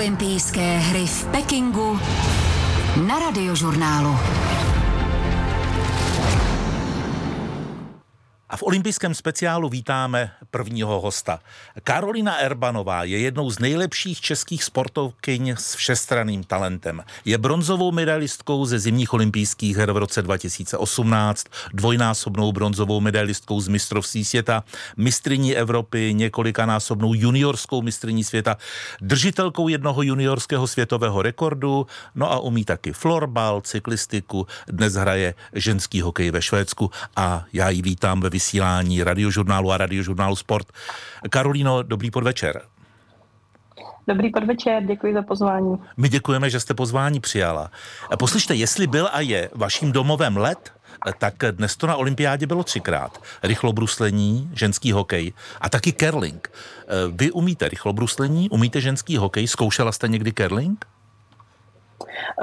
Olympijské hry v Pekingu na radiožurnálu. V olympijském speciálu vítáme prvního hosta. Karolina Erbanová je jednou z nejlepších českých sportovkyň s všestranným talentem. Je bronzovou medailistkou ze zimních olympijských her v roce 2018, dvojnásobnou bronzovou medailistkou z mistrovství světa, mistriní Evropy, několikanásobnou juniorskou mistriní světa, držitelkou jednoho juniorského světového rekordu, no a umí taky florbal, cyklistiku, dnes hraje ženský hokej ve Švédsku a já ji vítám ve vysílání radiožurnálu a radiožurnálu Sport. Karolíno, dobrý podvečer. Dobrý podvečer, děkuji za pozvání. My děkujeme, že jste pozvání přijala. Poslyšte, jestli byl a je vaším domovem let, tak dnes to na olympiádě bylo třikrát. Rychlobruslení, ženský hokej a taky curling. Vy umíte rychlobruslení, umíte ženský hokej, zkoušela jste někdy curling?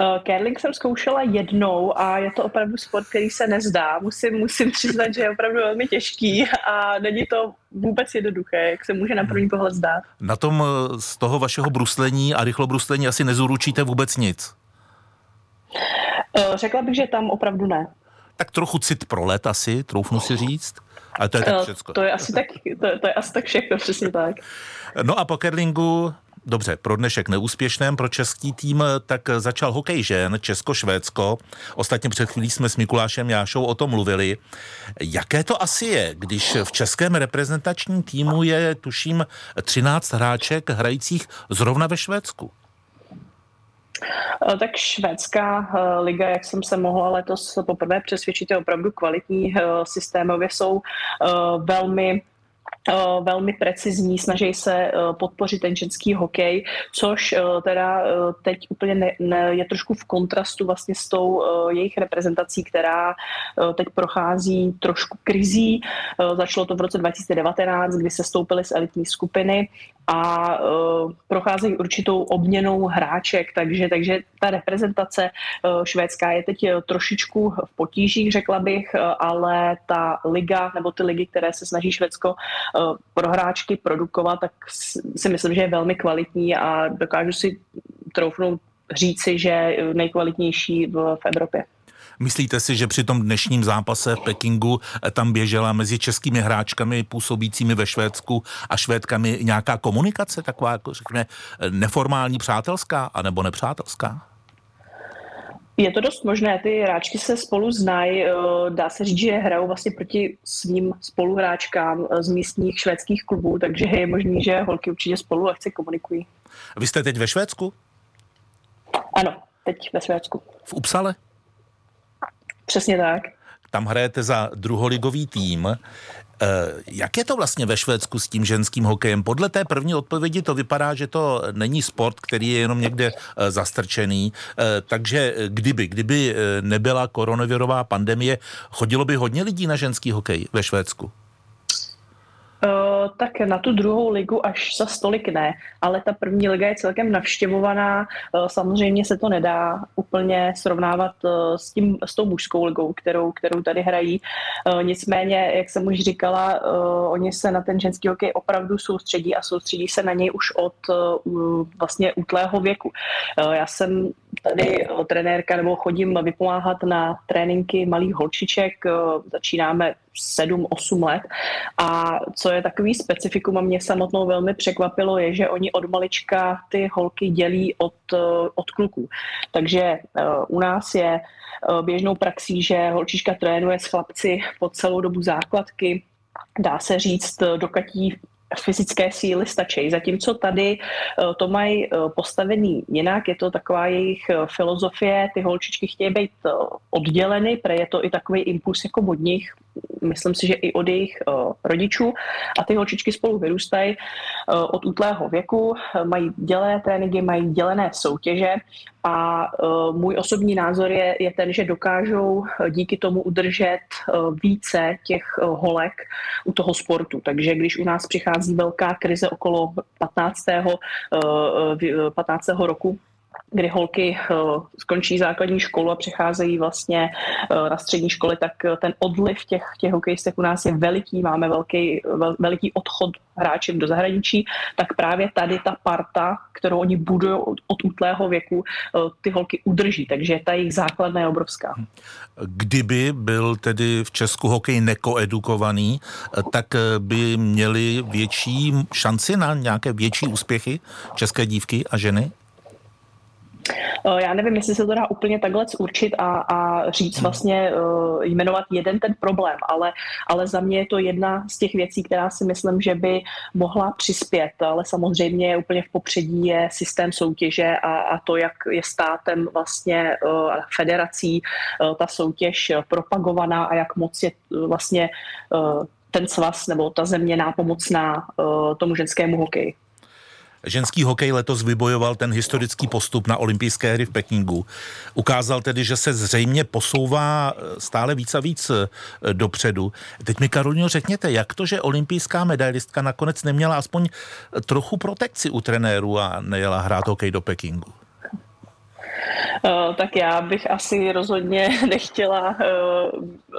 Uh, curling jsem zkoušela jednou a je to opravdu sport, který se nezdá. Musím, musím přiznat, že je opravdu velmi těžký a není to vůbec jednoduché, jak se může na první pohled zdát. Na tom eh, z toho vašeho bruslení a rychlobruslení asi nezuručíte vůbec nic? Uh, řekla bych, že tam opravdu ne. Tak trochu cit pro let asi, troufnu si říct. Ale to je tak všecko. To je asi tak, to, to je asi tak všechno, přesně tak. No a po curlingu Dobře, pro dnešek neúspěšném pro český tým, tak začal hokej žen Česko-Švédsko. Ostatně před chvílí jsme s Mikulášem Jášou o tom mluvili. Jaké to asi je, když v českém reprezentačním týmu je, tuším, 13 hráček hrajících zrovna ve Švédsku? Tak švédská eh, liga, jak jsem se mohla letos poprvé přesvědčit, je opravdu kvalitní. Eh, systémově jsou eh, velmi Eh, velmi precizní, snaží se eh, podpořit ten ženský hokej, což eh, teda teď úplně ne, ne, je trošku v kontrastu vlastně s tou jejich reprezentací, která teď prochází trošku krizí. Začalo to v roce 2019, kdy se stoupily z elitní skupiny a procházejí určitou obměnou hráček, takže, takže ta reprezentace švédská je teď trošičku v potížích, řekla bych, ale ta liga nebo ty ligy, které se snaží Švédsko pro hráčky produkovat, tak si myslím, že je velmi kvalitní a dokážu si troufnout říci, že nejkvalitnější v, v Evropě. Myslíte si, že při tom dnešním zápase v Pekingu eh, tam běžela mezi českými hráčkami působícími ve Švédsku a Švédkami nějaká komunikace, taková, jako řekněme, eh, neformální, přátelská, anebo nepřátelská? Je to dost možné, ty hráčky se spolu znají, eh, dá se říct, že hrajou vlastně proti svým spoluhráčkám z místních švédských klubů, takže je možný, že holky určitě spolu lehce komunikují. Vy jste teď ve Švédsku? Ano, teď ve Švédsku. V Upsale? Přesně tak. Tam hrajete za druholigový tým. Eh, jak je to vlastně ve Švédsku s tím ženským hokejem? Podle té první odpovědi to vypadá, že to není sport, který je jenom někde eh, zastrčený. Eh, takže kdyby, kdyby nebyla koronavirová pandemie, chodilo by hodně lidí na ženský hokej ve Švédsku? Uh, tak na tu druhou ligu až za stolik ne, ale ta první liga je celkem navštěvovaná. Uh, samozřejmě se to nedá úplně srovnávat uh, s, tím, s tou mužskou ligou, kterou, kterou tady hrají. Nicméně, jak jsem už říkala, oni se na ten ženský hokej opravdu soustředí a soustředí se na něj už od vlastně útlého věku. Já jsem tady trenérka nebo chodím vypomáhat na tréninky malých holčiček. Začínáme 7-8 let. A co je takový specifikum a mě samotnou velmi překvapilo, je, že oni od malička ty holky dělí od, od kluků. Takže u nás je běžnou praxí, že holčička trénuje s chlapci po celou dobu základky, dá se říct, dokatí fyzické síly stačí. Zatímco tady eh, to mají eh, postavený jinak, je to taková jejich eh, filozofie, ty holčičky chtějí být odděleny, pre je to i takový impuls jako od nich, myslím si, že i od jejich rodičů a ty holčičky spolu vyrůstají od útlého věku, mají dělené tréninky, mají dělené soutěže a můj osobní názor je, je ten, že dokážou díky tomu udržet více těch holek u toho sportu. Takže když u nás přichází velká krize okolo 15. 15. roku, kdy holky eh, skončí základní školu a přecházejí vlastně eh, na střední školy, tak eh, ten odliv těch, těch hokejistek u nás je veliký, máme velký, vel, veliký odchod hráček do zahraničí, tak právě tady ta parta, kterou oni budují od, od útlého věku, ty holky udrží, takže ta jejich základna je obrovská. Kdyby byl tedy v Česku hokej nekoedukovaný, tak by měli větší šanci na nějaké větší úspěchy české dívky a ženy? Eh, já nevím, jestli se to dá úplně takhle určit a, a říct hmm. vlastně, uh, jmenovat jeden ten problém, ale, ale za mě je to jedna z těch věcí, která si myslím, že by mohla přispět, ale samozřejmě úplně v popředí je systém soutěže a, a to, jak je státem vlastně uh, federací ta soutěž propagovaná a jak moc je vlastně ten svaz nebo ta země nápomocná tomu ženskému hokeji. Ženský hokej letos vybojoval ten historický postup na olympijské hry v Pekingu. Ukázal tedy, že se zřejmě posouvá eh, stále víc a víc eh, dopředu. Teď mi, Karolino, řekněte, jak to, že olympijská medailistka nakonec neměla aspoň trochu protekci u trenéru a nejela hrát hokej do Pekingu? Tak já bych asi rozhodně nechtěla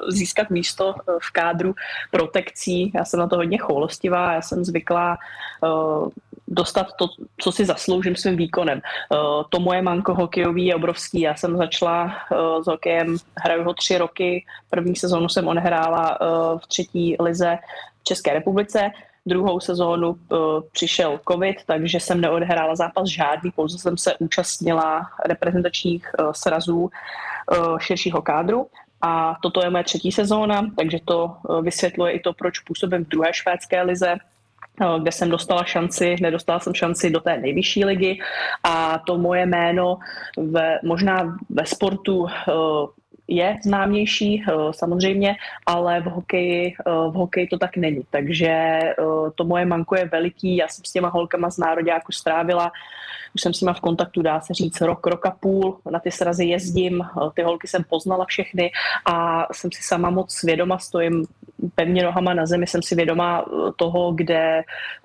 získat místo v kádru protekcí. Já jsem na to hodně choulostivá, já jsem zvyklá dostat to, co si zasloužím svým výkonem. Uh, to moje manko hokejový je obrovský. Já jsem začala uh, s hokejem, hraju ho tři roky. První sezónu jsem odehrála uh, v třetí lize v České republice. Druhou sezónu přišel covid, takže jsem neodehrála zápas žádný, pouze jsem se účastnila reprezentačních srazů širšího kádru. A toto je moje třetí sezóna, takže to vysvětluje i to, proč působím v druhé švédské lize, Eh, kde jsem dostala šanci, nedostala jsem šanci do té nejvyšší ligy a to moje jméno ve, možná ve sportu eh, je známější eh, samozřejmě, ale v hokeji, v hokeji to tak není. Takže to moje manko je veliký. Já jsem s těma holkama z Nároďáku strávila už jsem s nima v kontaktu, dá se říct, rok, rok a půl, na ty srazy jezdím, ty holky jsem poznala všechny a jsem si sama moc svědoma, stojím pevně nohama na zemi, jsem si vědoma toho, kde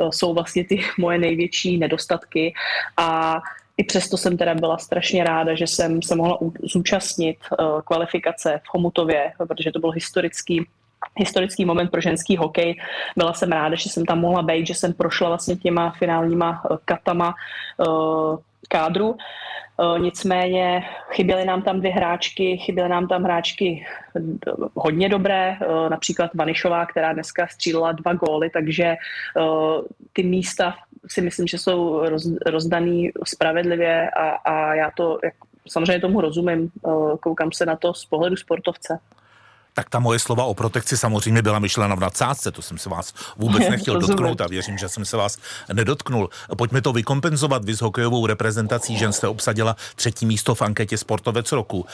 jsou vlastně ty moje největší nedostatky a i přesto jsem teda byla strašně ráda, že jsem se mohla zúčastnit kvalifikace v Chomutově, protože to byl historický historický moment pro ženský hokej. Byla jsem ráda, že jsem tam mohla být, že jsem prošla vlastně těma finálníma eh, katama kádru. Uh, nicméně chyběly nám tam dvě hráčky, chyběly nám tam hráčky hodně dobré, uh, například Vanišová, která dneska střílela dva góly, takže ty místa si myslím, že jsou roz, rozdaný spravedlivě a, a já to jak, samozřejmě tomu rozumím, koukám se na to z pohledu sportovce tak ta moje slova o protekci samozřejmě byla myšlena v nadsázce, to jsem se vás vůbec nechtěl dotknout a věřím, že jsem se vás nedotknul. Pojďme to vykompenzovat. Vy s hokejovou reprezentací žen jste obsadila třetí místo v anketě Sportovec roku.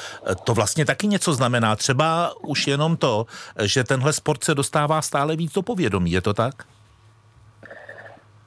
To vlastně taky něco znamená. Třeba už jenom to, že tenhle sport se dostává stále víc do povědomí. Je to tak?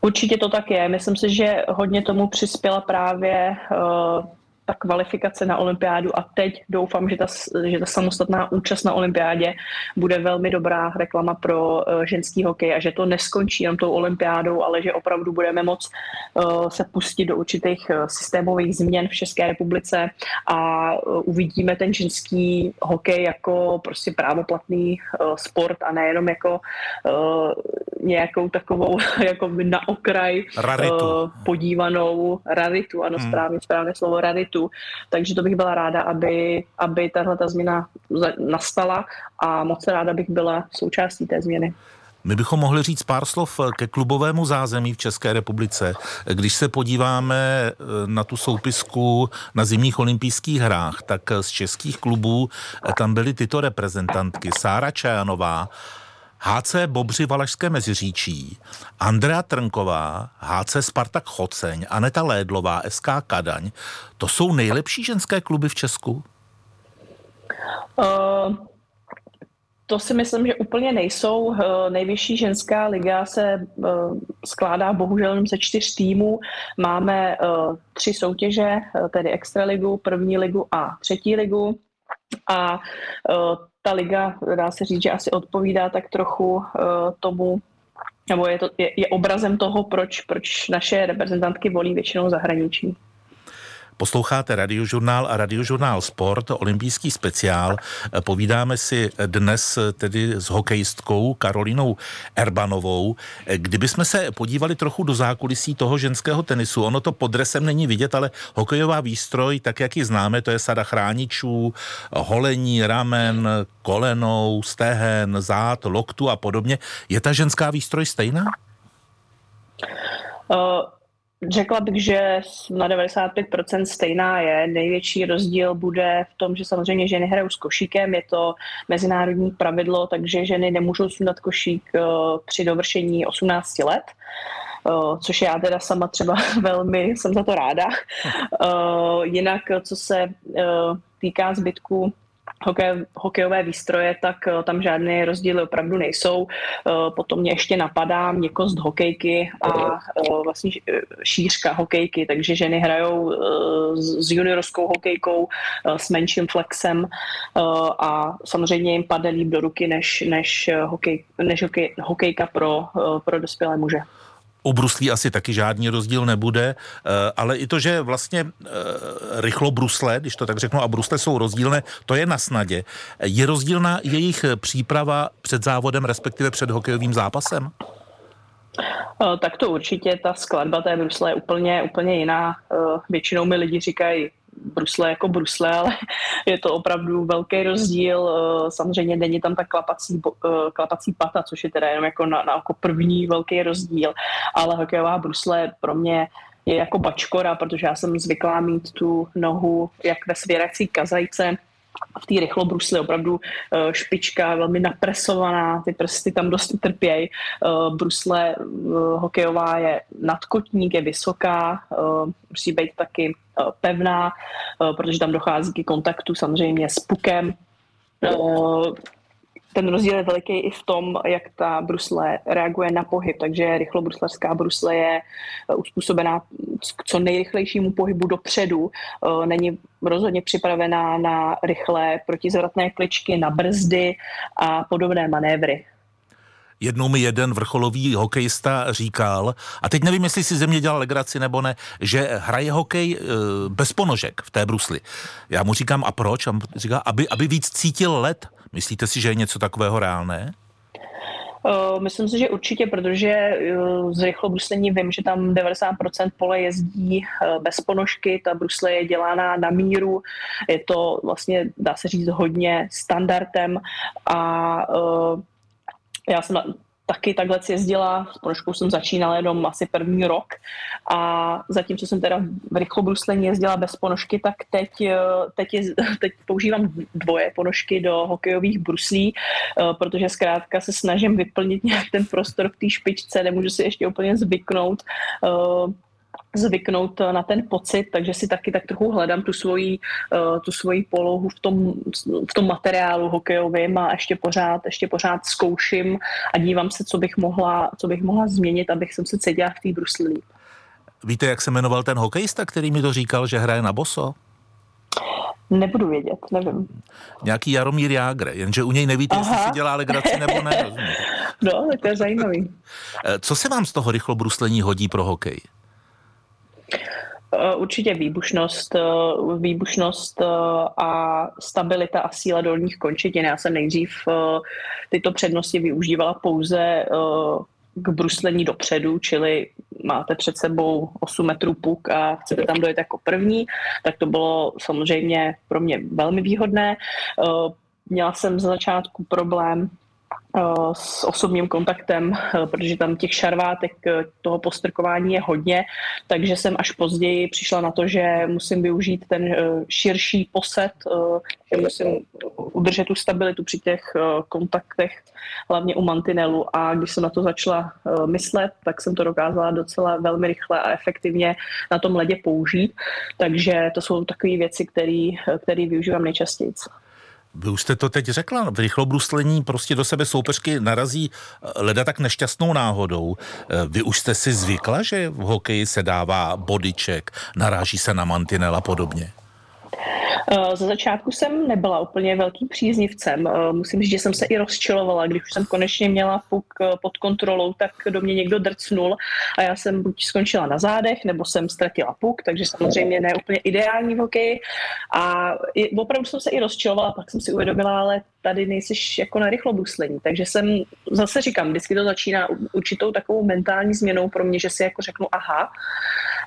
Určitě to tak je. Myslím si, že hodně tomu přispěla právě uh ta kvalifikace na olympiádu a teď doufám, že ta, že ta samostatná účast na olympiádě bude velmi dobrá reklama pro uh, ženský hokej a že to neskončí jenom tou olympiádou, ale že opravdu budeme moc uh, se pustit do určitých uh, systémových změn v České republice a uvidíme ten ženský hokej jako prostě právoplatný sport a nejenom jako nějakou takovou jako na okraj raritu. Podívanou raritu, ano, hmm. správně, správné slovo raritu, takže to bych byla ráda, aby, aby tahle ta změna nastala a moc ráda bych byla součástí té změny. My bychom mohli říct pár slov ke klubovému zázemí v České republice. Když se podíváme eh, na tu soupisku na zimních olympijských hrách, tak z českých klubů eh, tam byly tyto reprezentantky. Sára Čajanová, HC Bobři Valašské Meziříčí, Andrea Trnková, HC Spartak Choceň, Aneta Lédlová, SK Kadaň. To jsou nejlepší ženské kluby v Česku? Uh, to si myslím, že úplně nejsou. Uh, nejvyšší ženská liga se uh, skládá bohužel jenom ze čtyř týmů. Máme tři soutěže, tedy extraligu, první ligu a třetí ligu. A ta liga, dá se říct, že asi odpovídá tak trochu uh, tomu, nebo je, to, je, je obrazem toho, proč, proč naše reprezentantky volí většinou zahraničí. Posloucháte radiožurnál a radiožurnál Sport, olympijský speciál. Povídáme si dnes tedy s hokejistkou Karolinou Erbanovou. Kdybychom se podívali trochu do zákulisí toho ženského tenisu, ono to pod dresem není vidět, ale hokejová výstroj, tak jak ji známe, to je sada chráničů, holení, ramen, kolenou, stehen, zád, loktu a podobně. Je ta ženská výstroj stejná? Uh, řekla bych, že na 95% stejná je. Největší rozdíl bude v tom, že samozřejmě ženy hrajou s košíkem, je to mezinárodní pravidlo, takže ženy nemůžou sundat košík uh, při dovršení 18 let. Uh, což já teda sama třeba velmi jsem za to ráda. Uh, jinak, co se týká zbytku hokej, hokejové výstroje, tak uh, tam žádné rozdíly opravdu nejsou. Uh, potom mě ještě napadá měkost hokejky a uh, vlastně šířka hokejky, takže ženy hrajou s juniorskou hokejkou, s menším flexem a samozřejmě jim padne líp do ruky než, než, hokej, než hokej, hokejka pro, pro dospělé muže. U bruslí asi taky žádný rozdíl nebude, eh, ale i to, že vlastně eh, rychlo brusle, když to tak řeknu, a brusle jsou rozdílné, to je na snadě. Je rozdílná jejich příprava před závodem, respektive před hokejovým zápasem? Eh, tak to určitě, ta skladba té brusle je úplně, úplně jiná. Většinou mi lidi říkají, brusle jako brusle, ale je to opravdu velký rozdíl. Eh, samozřejmě není tam ta klapací, eh, klapací pata, což je teda jenom jako na, na oko první velký rozdíl, ale hokejová brusle pro mě je jako bačkora, protože já jsem zvyklá mít tu nohu jak ve svěrací kazajce, v té rychlobrusli opravdu eh, špička, velmi napresovaná, ty prsty tam dost trpějí. Brusle hokejová je nadkotník, je vysoká, musí být taky Eh, pevná, eh, protože tam dochází k kontaktu samozřejmě s pukem. Eh, ten rozdíl je veliký i v tom, jak ta brusle reaguje na pohyb, takže rychlobruslerská brusle je uspůsobená k co nejrychlejšímu pohybu dopředu. Není rozhodně připravená na rychlé protizvratné kličky, na brzdy a podobné manévry. Jednou mi jeden vrcholový hokejista říkal, a teď nevím, jestli si ze mě dělal legraci nebo ne, že hraje hokej e, bez ponožek v té brusli. Já mu říkám, a proč? A říká, aby, aby víc cítil led. Myslíte si, že je něco takového reálné? Myslím si, že určitě, protože z rychlobruslení vím, že tam 90% pole jezdí e, bez ponožky, ta brusle je dělána na míru, je to vlastně, dá se říct, hodně standardem. A já jsem taky takhle jezdila, s ponožkou jsem začínala jenom asi první rok. A zatímco jsem teda v rychlobruslení jezdila bez ponožky, tak teď, eh, teď, je, teď používám dvoje ponožky do hokejových bruslí, eh, protože zkrátka se snažím vyplnit nějak ten prostor v té špičce, nemůžu si ještě úplně zvyknout eh, zvyknout eh, na ten pocit, takže si taky tak trochu hledám tu svoji, uh, tu svoji polohu v tom, v tom materiálu hokejovým a ještě pořád, ještě pořád zkouším a dívám se, co bych mohla, co bych mohla změnit, abych jsem se cítila v té brusli líp. Víte, jak se jmenoval ten hokejista, který mi to říkal, že hraje na boso? Nebudu vědět, nevím. Nějaký Jaromír Jágr, jenže u něj nevíte, Aha. jestli si dělá legraci nebo ne. no, tak to je zajímavý. Eh, co se vám z toho rychlobruslení hodí pro hokej? Eh, určitě výbušnost, eh, výbušnost eh, a stabilita a síla dolních končetin. Já jsem nejdřív tyto přednosti využívala pouze k bruslení dopředu, čili máte před sebou 8 metrů puk a chcete tam dojet jako první, tak to bylo samozřejmě pro mě velmi výhodné. Měla jsem za začátku problém s osobním kontaktem, eh, protože tam těch šarvátek eh, toho postrkování je hodně, takže jsem až později přišla na to, že musím využít ten širší poset, že musím udržet tu stabilitu při těch kontaktech, hlavně u mantinelu a když jsem na to začala myslet, tak jsem to dokázala docela velmi rychle a efektivně na tom ledě použít, takže to jsou takové věci, které využívám nejčastěji. Vy už jste to teď řekla, v rychlobruslení prostě do sebe soupeřky narazí eh, leda tak nešťastnou náhodou. Eh, vy už jste si zvykla, že v hokeji se dává bodyček, naráží se na mantinel a podobně? Uh, za začátku jsem nebyla úplně velkým příznivcem. Uh, musím říct, že jsem se i rozčilovala, když už jsem konečně měla puk pod kontrolou, tak do mě někdo drcnul a já jsem buď skončila na zádech, nebo jsem ztratila puk, takže samozřejmě ne úplně ideální v hokeji. A opravdu jsem se i rozčilovala, pak jsem si uvědomila, ale tady nejsi jako na rychlobruslení. Takže jsem, zase říkám, vždycky to začíná určitou takovou mentální změnou pro mě, že si jako řeknu aha.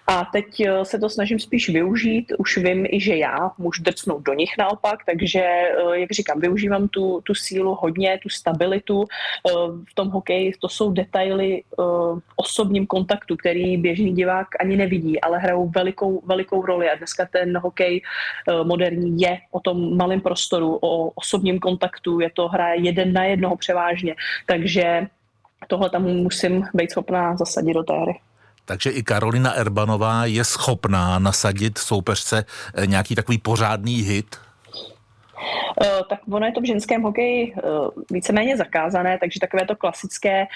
A teď eh, se to snažím spíš využít. Už vím i, že já můžu drcnout do nich naopak, takže, eh, jak říkám, využívám tu, tu sílu hodně, tu stabilitu. Eh, v tom hokeji to jsou detaily osobním kontaktu, který běžný divák ani nevidí, ale hrajou velikou, velikou roli. A dneska ten hokej moderní je o tom malém prostoru, o osobním kontaktu kontaktu, je to hra jeden na jednoho převážně, takže tohle tam musím být schopná zasadit do té hry. Takže i Karolina Erbanová je schopná nasadit soupeřce eh, nějaký takový pořádný hit? Eh, tak ono je to v ženském hokeji eh, víceméně zakázané, takže takové to klasické eh,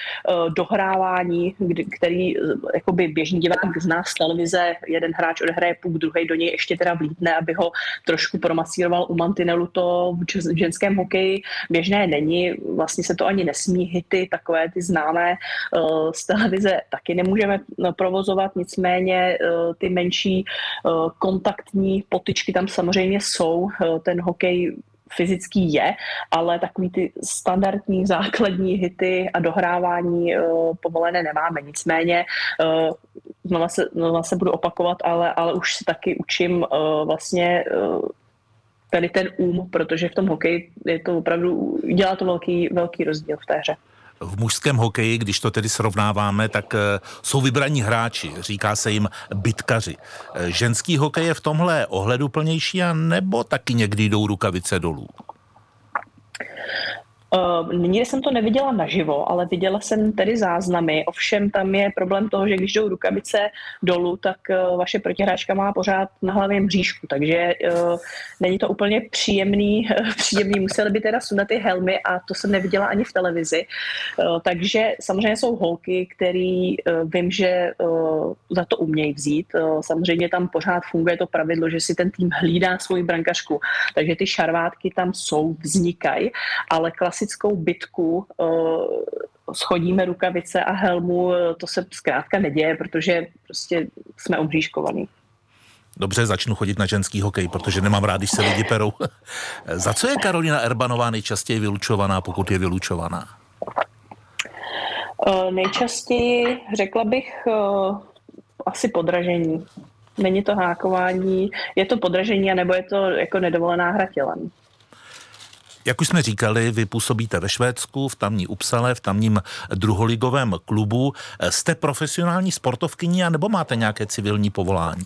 dohrávání, kdy, který jakoby běžný divák zná z televize, jeden hráč odehraje puk, druhý do něj ještě teda vlítne, aby ho trošku promasíroval u mantinelu, to v ženském hokeji běžné není, vlastně se to ani nesmí, hity, takové ty známé z televize taky nemůžeme provozovat, nicméně ty menší kontaktní potyčky tam samozřejmě jsou, ten hokej fyzický je, ale takový ty standardní základní hity a dohrávání uh, povolené nemáme. Nicméně uh, znova, se, znova se budu opakovat, ale, ale už si taky učím uh, vlastně uh, tady ten um, protože v tom hokeji je to opravdu, dělá to velký, velký rozdíl v té hře v mužském hokeji, když to tedy srovnáváme, tak eh, jsou vybraní hráči, říká se jim bitkaři. Eh, ženský hokej je v tomhle ohledu plnější a nebo taky někdy jdou rukavice dolů? Uh, nikdy jsem to neviděla naživo, ale viděla jsem tedy záznamy. Ovšem tam je problém toho, že když jdou rukavice dolů, tak uh, vaše protihráčka má pořád na hlavě mřížku, takže uh, není to úplně příjemný. příjemný. Museli by teda sundat ty helmy a to jsem neviděla ani v televizi. Uh, takže samozřejmě jsou holky, který vím, že za to umějí vzít. Samozřejmě tam pořád funguje to pravidlo, že si ten tým hlídá svoji brankařku, takže ty šarvátky tam jsou, vznikají, ale klas klasickou bitku uh, schodíme rukavice a helmu, to se zkrátka neděje, protože prostě jsme obříškovaní. Dobře, začnu chodit na ženský hokej, protože nemám rád, když se lidi perou. Za co je Karolina Erbanová nejčastěji vylučovaná, pokud je vylučovaná? Uh, nejčastěji, řekla bych, asi podražení. Není to hákování, je to podražení, anebo je to jako nedovolená hra tělem. Jak už jsme říkali, vy působíte ve Švédsku, v tamní Upsale, v tamním druholigovém klubu. Jste profesionální sportovkyní a nebo máte nějaké civilní povolání?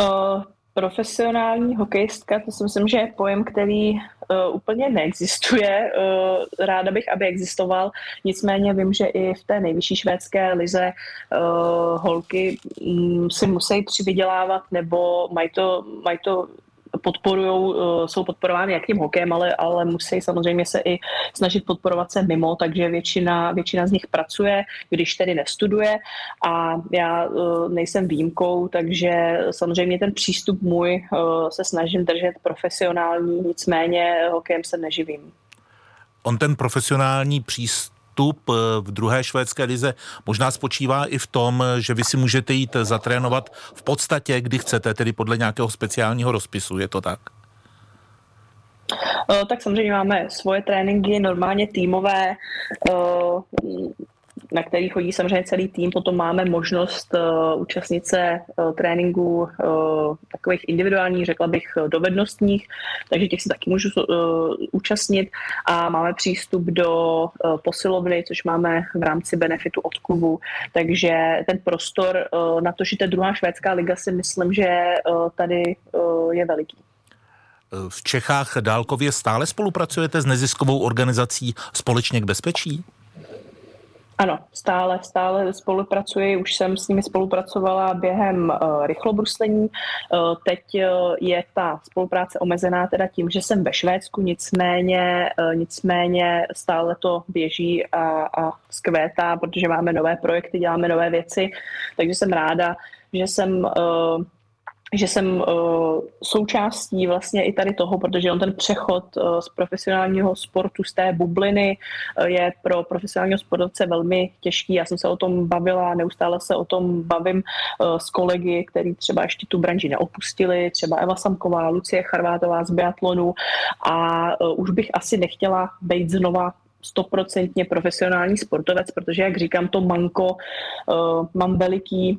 Uh, profesionální hokejistka, to si myslím, že je pojem, který uh, úplně neexistuje. Uh, ráda bych, aby existoval. Nicméně vím, že i v té nejvyšší švédské lize uh, holky um, si musí přivydělávat nebo mají to, mají to podporují, eh, jsou podporovány jak tím hokejem, ale, ale musí samozřejmě se i snažit podporovat se mimo, takže většina, většina z nich pracuje, když tedy nestuduje a já eh, nejsem výjimkou, takže samozřejmě ten přístup můj eh, se snažím držet profesionální, nicméně hokejem se neživím. On ten profesionální přístup vstup eh, v druhé švédské lize možná spočívá i v tom, že vy si můžete jít zatrénovat v podstatě, kdy chcete, tedy podle nějakého speciálního rozpisu, je to tak? Eh, tak samozřejmě máme svoje tréninky, normálně týmové, eh, na který chodí samozřejmě celý tým. Potom máme možnost uh, účastnit se uh, tréninku uh, takových individuálních, řekla bych, dovednostních, takže těch si taky můžu účastnit a máme přístup do posilovny, což máme v rámci benefitu od klubu, takže ten prostor na to, že ta druhá švédská liga si myslím, že tady je veliký. V Čechách dálkově stále spolupracujete s neziskovou organizací Společně k bezpečí? Ano, stále, stále spolupracuji, už jsem s nimi spolupracovala během uh, rychlobruslení. Uh, teď uh, je ta spolupráce omezená teda tím, že jsem ve Švédsku, nicméně, uh, nicméně stále to běží a, a zkvétá, protože máme nové projekty, děláme nové věci, takže jsem ráda, že jsem uh, že jsem uh, součástí vlastně i tady toho, protože on ten přechod uh, z profesionálního sportu, z té bubliny uh, je pro profesionálního sportovce velmi těžký. Já jsem se o tom bavila, neustále se o tom bavím s kolegy, kteří třeba ještě tu branži neopustili, třeba Eva Samková, Lucie Charvátová z biatlonu a už bych asi nechtěla být znova stoprocentně profesionální sportovec, protože, jak říkám, to manko uh, mám veliký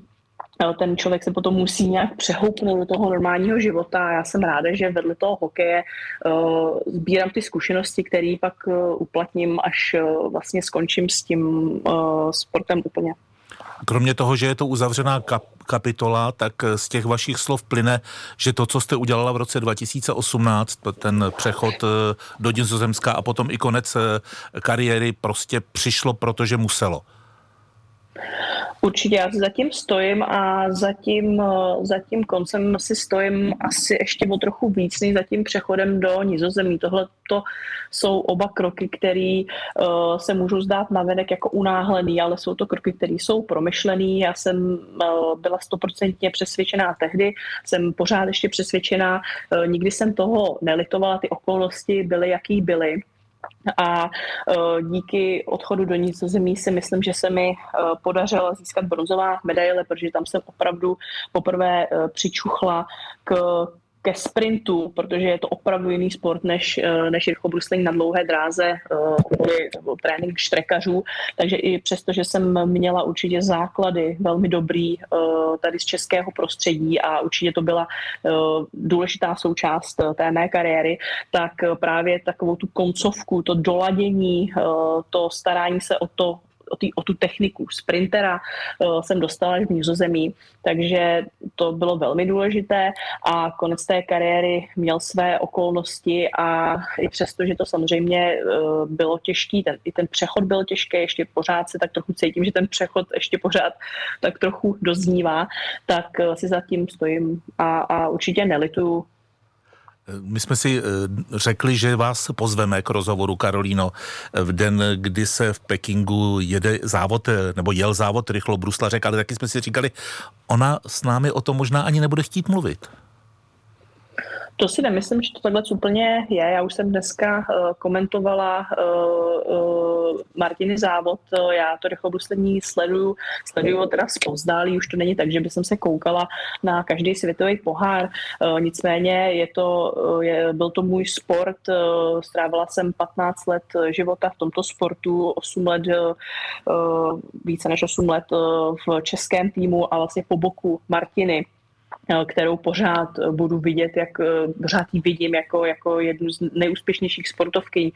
ten člověk se potom musí nějak přehoupnout do toho normálního života já jsem ráda, že vedle toho hokeje uh, sbírám ty zkušenosti, které pak uh, uplatním, až vlastně skončím s tím sportem úplně. Kromě toho, že je to uzavřená kap- kapitola, tak z těch vašich slov plyne, že to, co jste udělala v roce 2018, ten přechod do Nizozemska a potom i konec kariéry, prostě přišlo, protože muselo. Určitě, já zatím stojím a zatím, eh, tím koncem si stojím asi ještě o trochu víc než tím přechodem do nizozemí. Tohle to jsou oba kroky, které uh, se můžou zdát navenek jako unáhlený, ale jsou to kroky, které jsou promyšlený. Já jsem uh, byla stoprocentně přesvědčená tehdy, jsem pořád ještě přesvědčená, uh, nikdy jsem toho nelitovala, ty okolnosti byly, jaký byly a uh, díky odchodu do Nizozemí si myslím, že se mi uh, podařilo získat bronzová medaile, protože tam jsem opravdu poprvé uh, přičuchla k ke sprintu, protože je to opravdu jiný sport než, eh, než rychlobruslení na dlouhé dráze, uh, trénink štrekařů, takže i přesto, že jsem měla určitě základy velmi dobrý uh, tady z českého prostředí a určitě to byla důležitá součást té mé kariéry, tak právě takovou tu koncovku, to doladění, to starání se o to, o, tý, o tu techniku sprintera uh, jsem dostala až v Nizozemí, takže to bylo velmi důležité a konec té kariéry měl své okolnosti a i přesto, že to samozřejmě uh, bylo těžký, ten, i ten přechod byl těžký, ještě pořád se tak trochu cítím, že ten přechod ještě pořád tak trochu doznívá, tak uh, si zatím stojím a, a určitě nelituju my jsme si eh, řekli, že vás pozveme k rozhovoru, Karolíno, v den, kdy se v Pekingu jede závod, eh, nebo jel závod rychlo bruslařek, ale taky jsme si říkali, ona s námi o tom možná ani nebude chtít mluvit. To si nemyslím, že to takhle úplně je. Já už jsem dneska uh, komentovala uh, uh, Martiny závod. Já to rychlobruslení sleduju, sleduju teda zpozdálí. Už to není tak, že bych se koukala na každý světový pohár. Nicméně je to, je, byl to můj sport. Strávila jsem 15 let života v tomto sportu, 8 let, více než 8 let v českém týmu a vlastně po boku Martiny Eh, kterou pořád eh, budu vidět, jak eh, pořád ji vidím jako, jako jednu z nejúspěšnějších sportovky.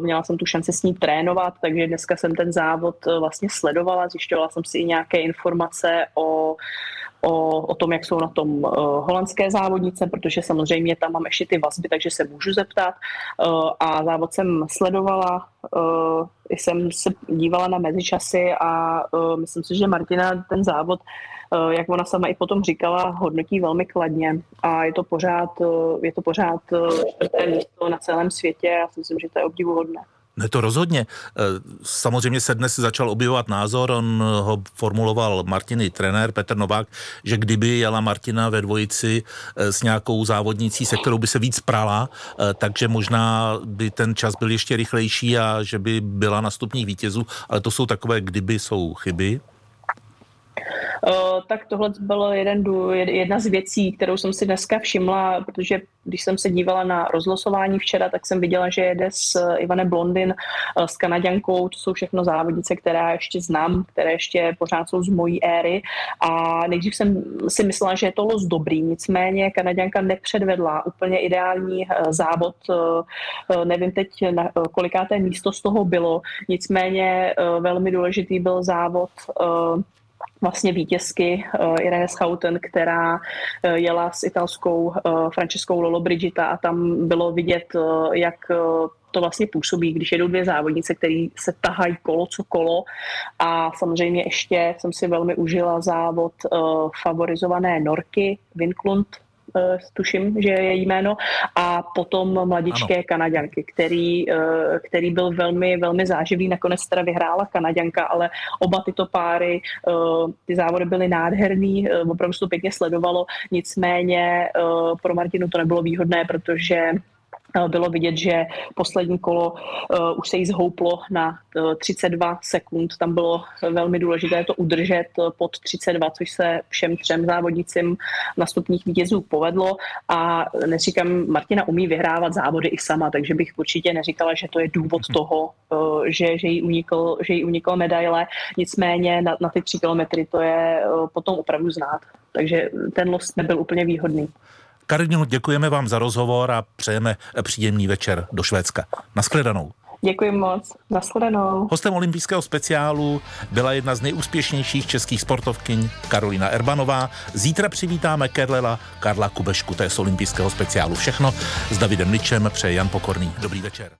Měla jsem tu šanci s ní trénovat, takže dneska jsem ten závod vlastně sledovala, zjišťovala jsem si i nějaké informace o o, o tom, jak jsou na tom uh, holandské závodnice, protože samozřejmě tam mám ještě ty vazby, takže se můžu zeptat. Uh, a závod jsem sledovala, uh, jsem se dívala na mezičasy a uh, myslím si, že Martina ten závod Eh, jak ona sama i potom říkala, hodnotí velmi kladně a je to pořád, eh, je to pořád eh, čtvrté místo na celém světě a si myslím, že to je obdivuhodné. Ne, to rozhodně. Samozřejmě se dnes začal objevovat názor, on ho formuloval Martiny trenér Petr Novák, že kdyby jela Martina ve dvojici s nějakou závodnicí, se kterou by se víc prala, takže možná by ten čas byl ještě rychlejší a že by byla na stupních vítězů, ale to jsou takové kdyby, jsou chyby. Eh, tak tohle bylo jeden, jedna z věcí, kterou jsem si dneska všimla, protože když jsem se dívala na rozlosování včera, tak jsem viděla, že jede s eh, Ivane Blondin, eh, s Kanaďankou, to jsou všechno závodnice, které ještě znám, které ještě pořád jsou z mojí éry. A nejdřív jsem si myslela, že je to los dobrý, nicméně Kanaďanka nepředvedla úplně ideální závod, nevím teď, kolikáté místo z toho bylo, nicméně velmi důležitý byl závod vlastně vítězky uh, Irene Schouten, která uh, jela s italskou uh, Franceskou Lolo Brigita a tam bylo vidět, uh, jak uh, to vlastně působí, když jedou dvě závodnice, které se tahají kolo co kolo. A samozřejmě ještě jsem si velmi užila závod uh, favorizované Norky, Vinklund tuším, že je její jméno, a potom mladičké ano. Kanaďanky, který, který byl velmi, velmi záživý. Nakonec teda vyhrála Kanaďanka, ale oba tyto páry, ty závody byly nádherný, opravdu se to pěkně sledovalo, nicméně pro Martinu to nebylo výhodné, protože bylo vidět, že poslední kolo uh, už se jí zhouplo na uh, 32 sekund. Tam bylo velmi důležité to udržet pod 32, což se všem třem závodnicím nastupních vítězů povedlo. A neříkám, Martina umí vyhrávat závody i sama, takže bych určitě neříkala, že to je důvod mhm. toho, uh, že, že, jí unikl, že jí unikl medaile. Nicméně na, na ty tři kilometry to je uh, potom opravdu znát. Takže ten los nebyl úplně výhodný. Karolino, děkujeme vám za rozhovor a přejeme příjemný večer do Švédska. Naschledanou. Děkuji moc. Naschledanou. Hostem olympijského speciálu byla jedna z nejúspěšnějších českých sportovkyň Karolina Erbanová. Zítra přivítáme Kerlela Karla Kubešku. To je z olympijského speciálu všechno. S Davidem Ličem přeje Jan Pokorný. Dobrý večer.